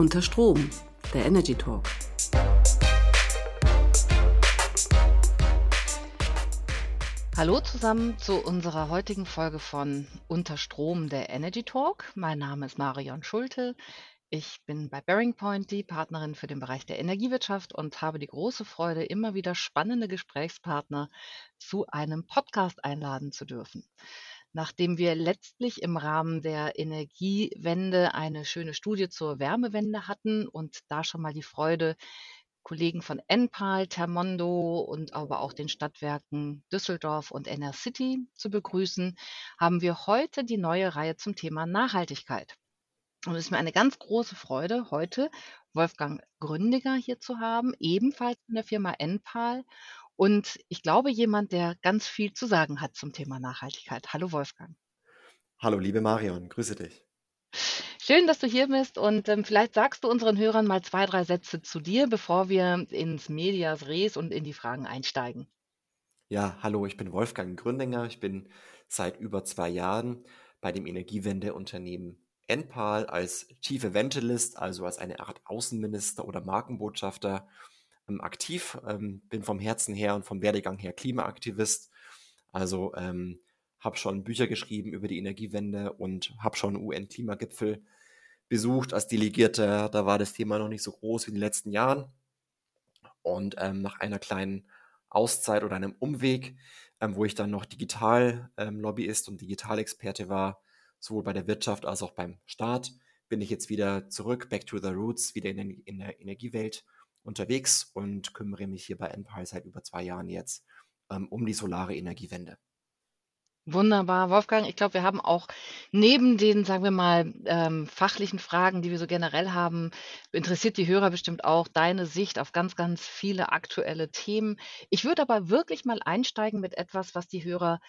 Unter Strom, der Energy Talk. Hallo zusammen zu unserer heutigen Folge von Unter Strom, der Energy Talk. Mein Name ist Marion Schulte. Ich bin bei Bearing Point die Partnerin für den Bereich der Energiewirtschaft und habe die große Freude, immer wieder spannende Gesprächspartner zu einem Podcast einladen zu dürfen. Nachdem wir letztlich im Rahmen der Energiewende eine schöne Studie zur Wärmewende hatten und da schon mal die Freude, Kollegen von Enpal, Termondo und aber auch den Stadtwerken Düsseldorf und Enercity zu begrüßen, haben wir heute die neue Reihe zum Thema Nachhaltigkeit. Und es ist mir eine ganz große Freude, heute Wolfgang Gründiger hier zu haben, ebenfalls von der Firma Enpal und ich glaube, jemand, der ganz viel zu sagen hat zum Thema Nachhaltigkeit. Hallo Wolfgang. Hallo liebe Marion, grüße dich. Schön, dass du hier bist und ähm, vielleicht sagst du unseren Hörern mal zwei, drei Sätze zu dir, bevor wir ins Medias Res und in die Fragen einsteigen. Ja, hallo, ich bin Wolfgang Gründinger. Ich bin seit über zwei Jahren bei dem Energiewendeunternehmen Enpal als Chief Evangelist, also als eine Art Außenminister oder Markenbotschafter ähm, aktiv, ähm, bin vom Herzen her und vom Werdegang her Klimaaktivist. Also ähm, habe schon Bücher geschrieben über die Energiewende und habe schon UN-Klimagipfel besucht als Delegierter. Da war das Thema noch nicht so groß wie in den letzten Jahren. Und ähm, nach einer kleinen Auszeit oder einem Umweg, ähm, wo ich dann noch Digital-Lobbyist ähm, und Digitalexperte war, sowohl bei der Wirtschaft als auch beim Staat, bin ich jetzt wieder zurück, back to the roots, wieder in, in der Energiewelt unterwegs und kümmere mich hier bei Enpal seit über zwei Jahren jetzt ähm, um die solare Energiewende. Wunderbar, Wolfgang. Ich glaube, wir haben auch neben den, sagen wir mal, ähm, fachlichen Fragen, die wir so generell haben, interessiert die Hörer bestimmt auch deine Sicht auf ganz, ganz viele aktuelle Themen. Ich würde aber wirklich mal einsteigen mit etwas, was die Hörer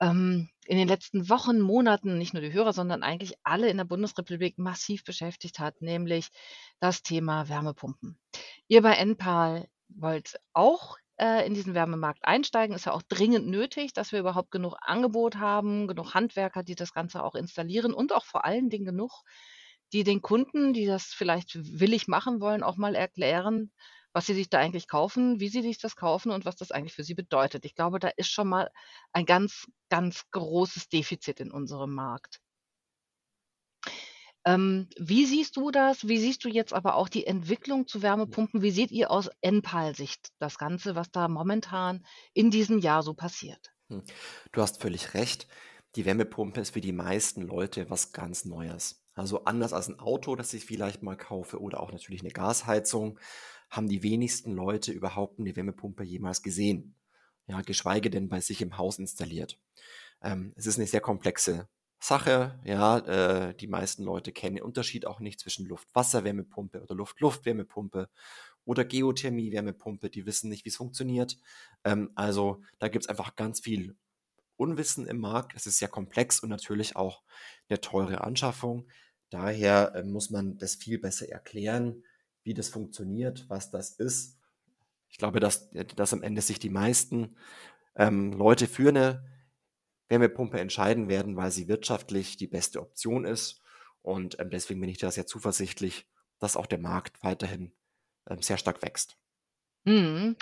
ähm, in den letzten Wochen, Monaten, nicht nur die Hörer, sondern eigentlich alle in der Bundesrepublik massiv beschäftigt hat, nämlich das Thema Wärmepumpen. Ihr bei Enpal wollt auch äh, in diesen Wärmemarkt einsteigen. Ist ja auch dringend nötig, dass wir überhaupt genug Angebot haben, genug Handwerker, die das Ganze auch installieren und auch vor allen Dingen genug, die den Kunden, die das vielleicht willig machen wollen, auch mal erklären, was sie sich da eigentlich kaufen, wie sie sich das kaufen und was das eigentlich für sie bedeutet. Ich glaube, da ist schon mal ein ganz, ganz großes Defizit in unserem Markt. Ähm, wie siehst du das? Wie siehst du jetzt aber auch die Entwicklung zu Wärmepumpen? Wie seht ihr aus Enpal-Sicht das Ganze, was da momentan in diesem Jahr so passiert? Hm. Du hast völlig recht. Die Wärmepumpe ist für die meisten Leute was ganz Neues. Also anders als ein Auto, das ich vielleicht mal kaufe oder auch natürlich eine Gasheizung, haben die wenigsten Leute überhaupt eine Wärmepumpe jemals gesehen. Ja, geschweige denn bei sich im Haus installiert. Ähm, es ist eine sehr komplexe Sache. Ja, äh, die meisten Leute kennen den Unterschied auch nicht zwischen Luft-Wasser-Wärmepumpe oder Luft-Luft-Wärmepumpe oder Geothermie-Wärmepumpe. Die wissen nicht, wie es funktioniert. Ähm, also da gibt es einfach ganz viel Unwissen im Markt. Es ist sehr komplex und natürlich auch eine teure Anschaffung. Daher äh, muss man das viel besser erklären wie das funktioniert, was das ist. Ich glaube, dass, dass am Ende sich die meisten ähm, Leute für eine Wärmepumpe entscheiden werden, weil sie wirtschaftlich die beste Option ist. Und ähm, deswegen bin ich da sehr zuversichtlich, dass auch der Markt weiterhin ähm, sehr stark wächst. Mhm.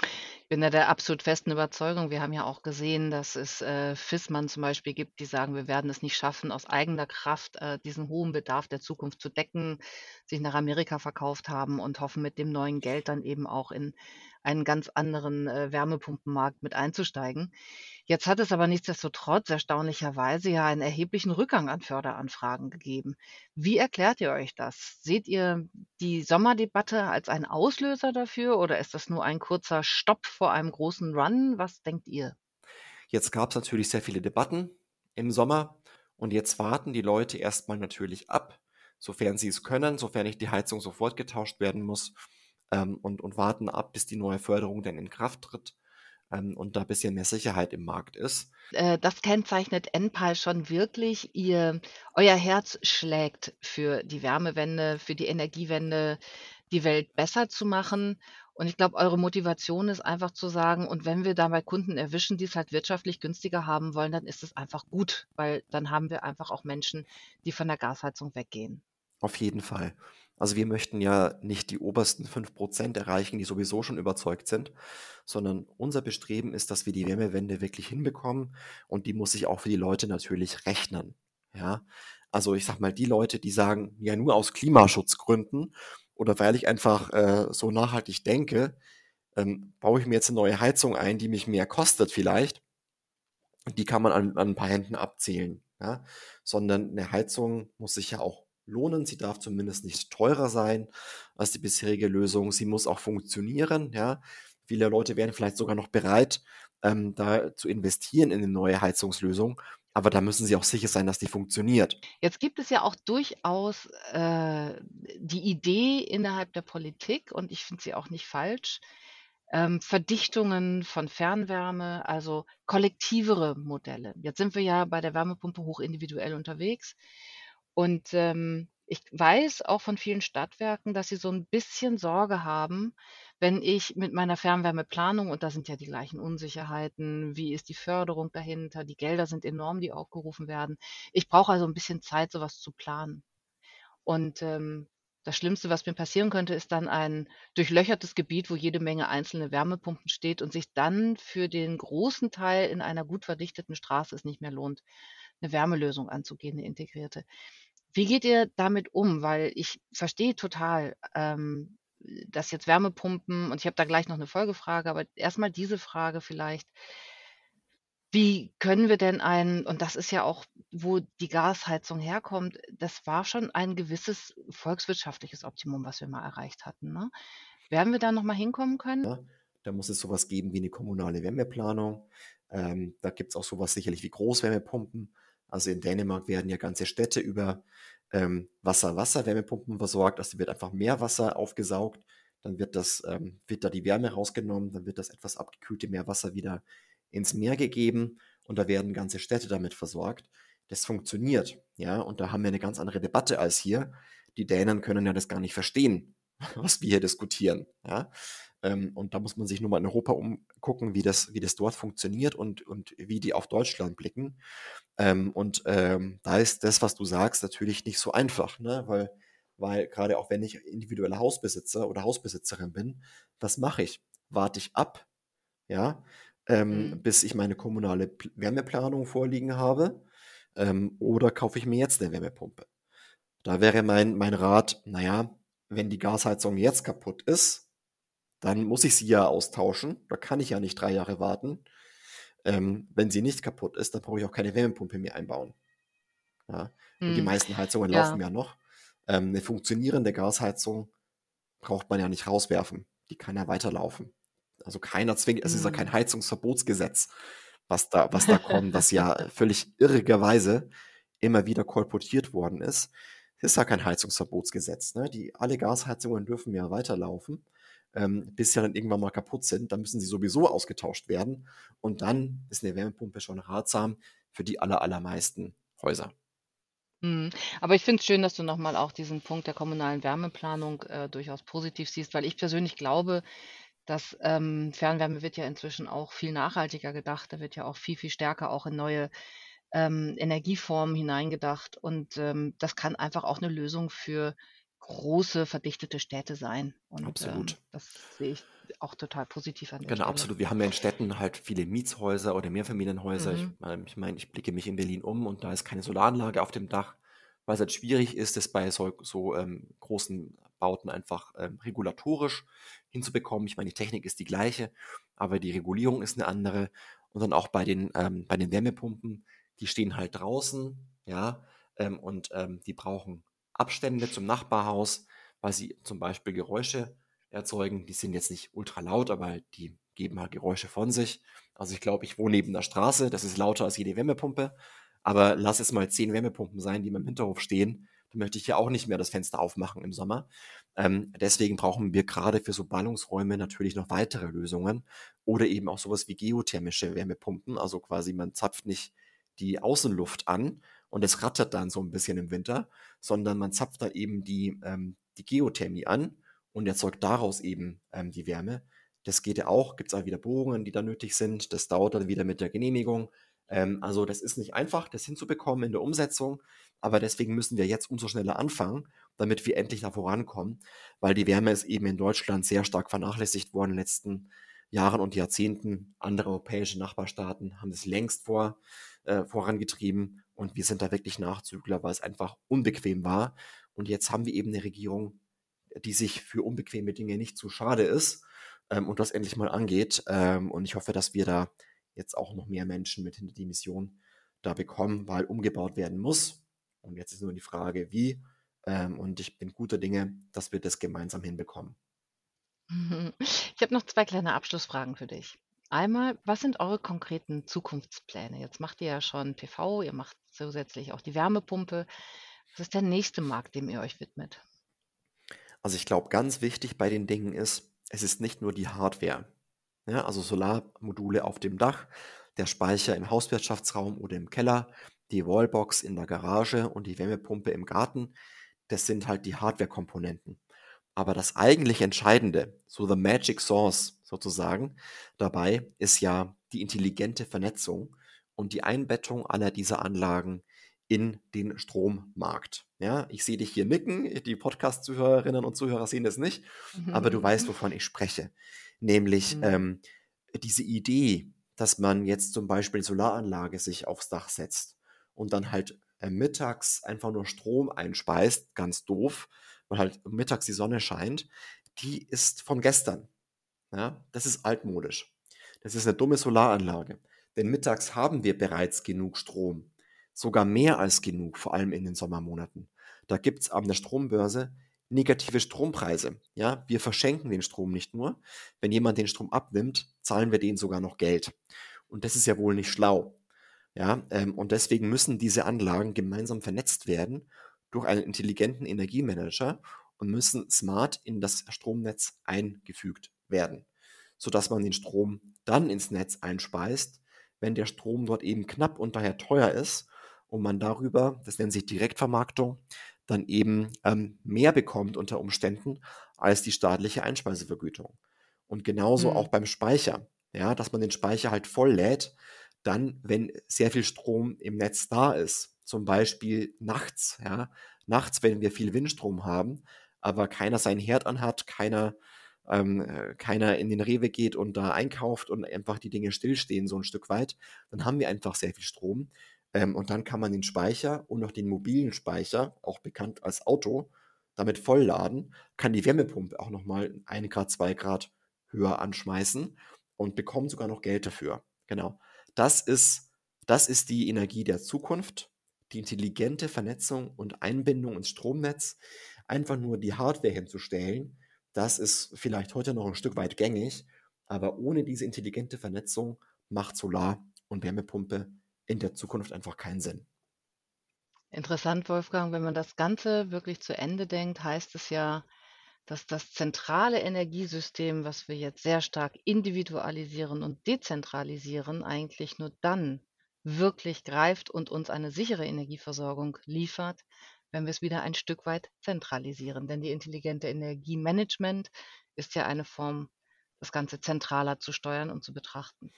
Ich bin da der absolut festen Überzeugung. Wir haben ja auch gesehen, dass es äh, FISMAN zum Beispiel gibt, die sagen, wir werden es nicht schaffen, aus eigener Kraft äh, diesen hohen Bedarf der Zukunft zu decken, sich nach Amerika verkauft haben und hoffen, mit dem neuen Geld dann eben auch in einen ganz anderen äh, Wärmepumpenmarkt mit einzusteigen. Jetzt hat es aber nichtsdestotrotz erstaunlicherweise ja einen erheblichen Rückgang an Förderanfragen gegeben. Wie erklärt ihr euch das? Seht ihr die Sommerdebatte als einen Auslöser dafür oder ist das nur ein kurzer Stopp vor einem großen Run? Was denkt ihr? Jetzt gab es natürlich sehr viele Debatten im Sommer und jetzt warten die Leute erstmal natürlich ab, sofern sie es können, sofern nicht die Heizung sofort getauscht werden muss ähm, und, und warten ab, bis die neue Förderung dann in Kraft tritt ähm, und da ein bisschen mehr Sicherheit im Markt ist. Äh, das kennzeichnet Enpal schon wirklich. Ihr, euer Herz schlägt für die Wärmewende, für die Energiewende, die Welt besser zu machen. Und ich glaube, eure Motivation ist einfach zu sagen, und wenn wir dabei Kunden erwischen, die es halt wirtschaftlich günstiger haben wollen, dann ist es einfach gut, weil dann haben wir einfach auch Menschen, die von der Gasheizung weggehen. Auf jeden Fall. Also wir möchten ja nicht die obersten 5% erreichen, die sowieso schon überzeugt sind, sondern unser Bestreben ist, dass wir die Wärmewende wirklich hinbekommen und die muss sich auch für die Leute natürlich rechnen. Ja, also ich sag mal, die Leute, die sagen, ja nur aus Klimaschutzgründen oder weil ich einfach äh, so nachhaltig denke, ähm, baue ich mir jetzt eine neue Heizung ein, die mich mehr kostet vielleicht. Die kann man an, an ein paar Händen abzählen. Ja? Sondern eine Heizung muss sich ja auch lohnen. Sie darf zumindest nicht teurer sein als die bisherige Lösung. Sie muss auch funktionieren. Ja? Viele Leute wären vielleicht sogar noch bereit, ähm, da zu investieren in eine neue Heizungslösung. Aber da müssen sie auch sicher sein, dass die funktioniert. Jetzt gibt es ja auch durchaus äh, die Idee innerhalb der Politik, und ich finde sie auch nicht falsch, ähm, Verdichtungen von Fernwärme, also kollektivere Modelle. Jetzt sind wir ja bei der Wärmepumpe hoch individuell unterwegs. Und ähm, ich weiß auch von vielen Stadtwerken, dass sie so ein bisschen Sorge haben, wenn ich mit meiner Fernwärmeplanung, und da sind ja die gleichen Unsicherheiten, wie ist die Förderung dahinter, die Gelder sind enorm, die aufgerufen werden. Ich brauche also ein bisschen Zeit, sowas zu planen. Und ähm, das Schlimmste, was mir passieren könnte, ist dann ein durchlöchertes Gebiet, wo jede Menge einzelne Wärmepumpen steht und sich dann für den großen Teil in einer gut verdichteten Straße es nicht mehr lohnt, eine Wärmelösung anzugehen, eine integrierte. Wie geht ihr damit um? Weil ich verstehe total, ähm, dass jetzt Wärmepumpen und ich habe da gleich noch eine Folgefrage, aber erstmal diese Frage vielleicht. Wie können wir denn ein und das ist ja auch, wo die Gasheizung herkommt, das war schon ein gewisses volkswirtschaftliches Optimum, was wir mal erreicht hatten, ne? Werden wir da noch mal hinkommen können? Ja, da muss es sowas geben wie eine kommunale Wärmeplanung. Ähm, da gibt es auch sowas sicherlich wie Großwärmepumpen. Also in Dänemark werden ja ganze Städte über ähm, Wasser-Wasser-Wärmepumpen versorgt. Also wird einfach mehr Wasser aufgesaugt, dann wird das, ähm, wird da die Wärme rausgenommen, dann wird das etwas abgekühlte Meerwasser wieder ins Meer gegeben und da werden ganze Städte damit versorgt. Das funktioniert, ja, und da haben wir eine ganz andere Debatte als hier. Die Dänen können ja das gar nicht verstehen, was wir hier diskutieren, ja. Ähm, und da muss man sich nur mal in Europa umgucken, wie das, wie das dort funktioniert und, und wie die auf Deutschland blicken. Ähm, und ähm, da ist das, was du sagst, natürlich nicht so einfach, ne? weil, weil gerade auch wenn ich individueller Hausbesitzer oder Hausbesitzerin bin, was mache ich? Warte ich ab, ja, ähm, mhm. bis ich meine kommunale Wärmeplanung vorliegen habe, ähm, oder kaufe ich mir jetzt eine Wärmepumpe? Da wäre mein, mein Rat, naja, wenn die Gasheizung jetzt kaputt ist, dann muss ich sie ja austauschen. Da kann ich ja nicht drei Jahre warten. Ähm, wenn sie nicht kaputt ist, dann brauche ich auch keine Wärmepumpe mehr einbauen. Ja? Und die hm. meisten Heizungen ja. laufen ja noch. Ähm, eine funktionierende Gasheizung braucht man ja nicht rauswerfen. Die kann ja weiterlaufen. Also keiner zwingt, es ist ja kein hm. Heizungsverbotsgesetz, was da, was da kommt, was ja völlig irrigerweise immer wieder kolportiert worden ist. Ist ja kein Heizungsverbotsgesetz. Ne? Die, alle Gasheizungen dürfen ja weiterlaufen ähm, bis sie dann irgendwann mal kaputt sind. Dann müssen sie sowieso ausgetauscht werden. Und dann ist eine Wärmepumpe schon ratsam für die aller, allermeisten Häuser. Mhm. Aber ich finde es schön, dass du nochmal auch diesen Punkt der kommunalen Wärmeplanung äh, durchaus positiv siehst, weil ich persönlich glaube, dass ähm, Fernwärme wird ja inzwischen auch viel nachhaltiger gedacht. Da wird ja auch viel, viel stärker auch in neue ähm, Energieformen hineingedacht. Und ähm, das kann einfach auch eine Lösung für große, verdichtete Städte sein. Und Absolut. ähm, das sehe ich auch total positiv an Genau, Stelle. absolut. Wir haben ja in Städten halt viele Mietshäuser oder Mehrfamilienhäuser. Ich Mhm. meine, ich, mein, ich blicke mich in Berlin um und da ist keine Solaranlage auf dem Dach, weil es halt schwierig ist, das bei so, so ähm, großen Bauten einfach ähm, regulatorisch hinzubekommen. Ich meine, die Technik ist die gleiche, aber die Regulierung ist eine andere. Und dann auch bei den, ähm, bei den Wärmepumpen, die stehen halt draußen, ja, ähm, und ähm, die brauchen Abstände zum Nachbarhaus, weil sie zum Beispiel Geräusche erzeugen. Die sind jetzt nicht ultra laut, aber die geben halt Geräusche von sich. Also ich glaube, ich wohne neben der Straße, das ist lauter als jede Wärmepumpe. Aber lass es mal zehn Wärmepumpen sein, die im Hinterhof stehen. Dann möchte ich ja auch nicht mehr das Fenster aufmachen im Sommer. Ähm, deswegen brauchen wir gerade für so Ballungsräume natürlich noch weitere Lösungen oder eben auch sowas wie geothermische Wärmepumpen. Also quasi man zapft nicht die Außenluft an, und es rattert dann so ein bisschen im Winter, sondern man zapft dann eben die, ähm, die Geothermie an und erzeugt daraus eben ähm, die Wärme. Das geht ja auch, gibt es auch wieder Bohrungen, die da nötig sind. Das dauert dann wieder mit der Genehmigung. Ähm, also das ist nicht einfach, das hinzubekommen in der Umsetzung, aber deswegen müssen wir jetzt umso schneller anfangen, damit wir endlich da vorankommen, weil die Wärme ist eben in Deutschland sehr stark vernachlässigt worden in den letzten Jahren und Jahrzehnten. Andere europäische Nachbarstaaten haben es längst vor, äh, vorangetrieben und wir sind da wirklich Nachzügler, weil es einfach unbequem war. Und jetzt haben wir eben eine Regierung, die sich für unbequeme Dinge nicht zu schade ist ähm, und das endlich mal angeht. Ähm, und ich hoffe, dass wir da jetzt auch noch mehr Menschen mit hinter die Mission da bekommen, weil umgebaut werden muss. Und jetzt ist nur die Frage, wie. Ähm, und ich bin guter Dinge, dass wir das gemeinsam hinbekommen. Ich habe noch zwei kleine Abschlussfragen für dich. Einmal, was sind eure konkreten Zukunftspläne? Jetzt macht ihr ja schon PV, ihr macht zusätzlich auch die Wärmepumpe. Was ist der nächste Markt, dem ihr euch widmet? Also ich glaube, ganz wichtig bei den Dingen ist, es ist nicht nur die Hardware. Ja, also Solarmodule auf dem Dach, der Speicher im Hauswirtschaftsraum oder im Keller, die Wallbox in der Garage und die Wärmepumpe im Garten. Das sind halt die Hardware-Komponenten. Aber das eigentlich Entscheidende, so the magic source sozusagen, dabei ist ja die intelligente Vernetzung und die Einbettung aller dieser Anlagen in den Strommarkt. Ja, ich sehe dich hier nicken, die Podcast-Zuhörerinnen und Zuhörer sehen das nicht, aber du weißt, wovon ich spreche. Nämlich mhm. ähm, diese Idee, dass man jetzt zum Beispiel eine Solaranlage sich aufs Dach setzt und dann halt äh, mittags einfach nur Strom einspeist, ganz doof, weil halt mittags die Sonne scheint, die ist von gestern. Ja, das ist altmodisch. Das ist eine dumme Solaranlage. Denn mittags haben wir bereits genug Strom. Sogar mehr als genug, vor allem in den Sommermonaten. Da gibt es an der Strombörse negative Strompreise. Ja, wir verschenken den Strom nicht nur. Wenn jemand den Strom abnimmt, zahlen wir denen sogar noch Geld. Und das ist ja wohl nicht schlau. Ja, ähm, und deswegen müssen diese Anlagen gemeinsam vernetzt werden durch einen intelligenten Energiemanager und müssen smart in das Stromnetz eingefügt werden, sodass man den Strom dann ins Netz einspeist, wenn der Strom dort eben knapp und daher teuer ist und man darüber, das nennt sich Direktvermarktung, dann eben ähm, mehr bekommt unter Umständen als die staatliche Einspeisevergütung. Und genauso mhm. auch beim Speicher, ja, dass man den Speicher halt voll lädt, dann, wenn sehr viel Strom im Netz da ist, zum Beispiel nachts, ja, nachts, wenn wir viel Windstrom haben, aber keiner seinen Herd anhat, keiner, ähm, äh, keiner in den Rewe geht und da einkauft und einfach die Dinge stillstehen, so ein Stück weit, dann haben wir einfach sehr viel Strom. Ähm, und dann kann man den Speicher und auch den mobilen Speicher, auch bekannt als Auto, damit vollladen, kann die Wärmepumpe auch nochmal 1 Grad, 2 Grad höher anschmeißen und bekommt sogar noch Geld dafür. Genau. Das ist, das ist die Energie der Zukunft, die intelligente Vernetzung und Einbindung ins Stromnetz. Einfach nur die Hardware hinzustellen, das ist vielleicht heute noch ein Stück weit gängig, aber ohne diese intelligente Vernetzung macht Solar und Wärmepumpe in der Zukunft einfach keinen Sinn. Interessant, Wolfgang, wenn man das Ganze wirklich zu Ende denkt, heißt es ja, dass das zentrale Energiesystem, was wir jetzt sehr stark individualisieren und dezentralisieren, eigentlich nur dann wirklich greift und uns eine sichere Energieversorgung liefert, wenn wir es wieder ein Stück weit zentralisieren. Denn die intelligente Energiemanagement ist ja eine Form, das Ganze zentraler zu steuern und zu betrachten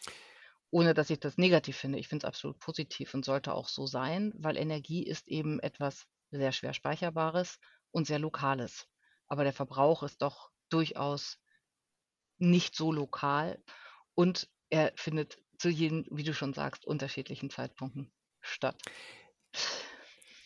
ohne dass ich das negativ finde. Ich finde es absolut positiv und sollte auch so sein, weil Energie ist eben etwas sehr schwer Speicherbares und sehr Lokales. Aber der Verbrauch ist doch durchaus nicht so lokal und er findet zu jedem, wie du schon sagst, unterschiedlichen Zeitpunkten statt.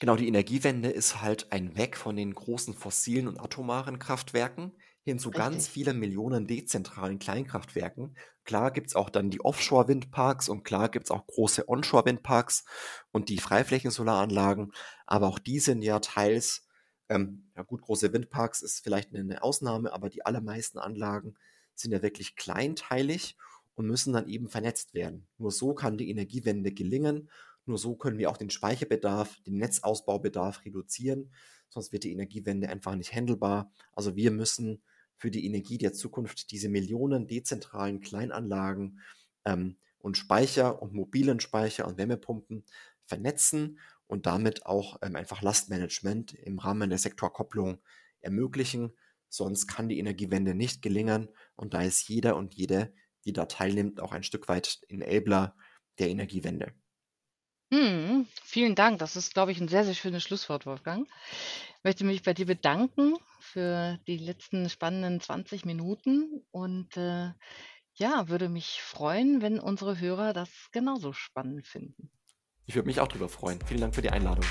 Genau, die Energiewende ist halt ein Weg von den großen fossilen und atomaren Kraftwerken hin zu ganz Richtig. vielen Millionen dezentralen Kleinkraftwerken. Klar gibt es auch dann die Offshore-Windparks und klar gibt es auch große Onshore-Windparks und die Freiflächensolaranlagen, aber auch die sind ja teils, ähm, ja gut, große Windparks ist vielleicht eine Ausnahme, aber die allermeisten Anlagen sind ja wirklich kleinteilig und müssen dann eben vernetzt werden. Nur so kann die Energiewende gelingen, nur so können wir auch den Speicherbedarf, den Netzausbaubedarf reduzieren, sonst wird die Energiewende einfach nicht handelbar. Also wir müssen für die Energie der Zukunft diese Millionen dezentralen Kleinanlagen ähm, und Speicher und mobilen Speicher und Wärmepumpen vernetzen und damit auch ähm, einfach Lastmanagement im Rahmen der Sektorkopplung ermöglichen. Sonst kann die Energiewende nicht gelingen und da ist jeder und jede, die da teilnimmt, auch ein Stück weit Enabler der Energiewende. Mhm, vielen Dank. Das ist, glaube ich, ein sehr, sehr schönes Schlusswort, Wolfgang. Ich möchte mich bei dir bedanken für die letzten spannenden 20 Minuten und äh, ja, würde mich freuen, wenn unsere Hörer das genauso spannend finden. Ich würde mich auch darüber freuen. Vielen Dank für die Einladung.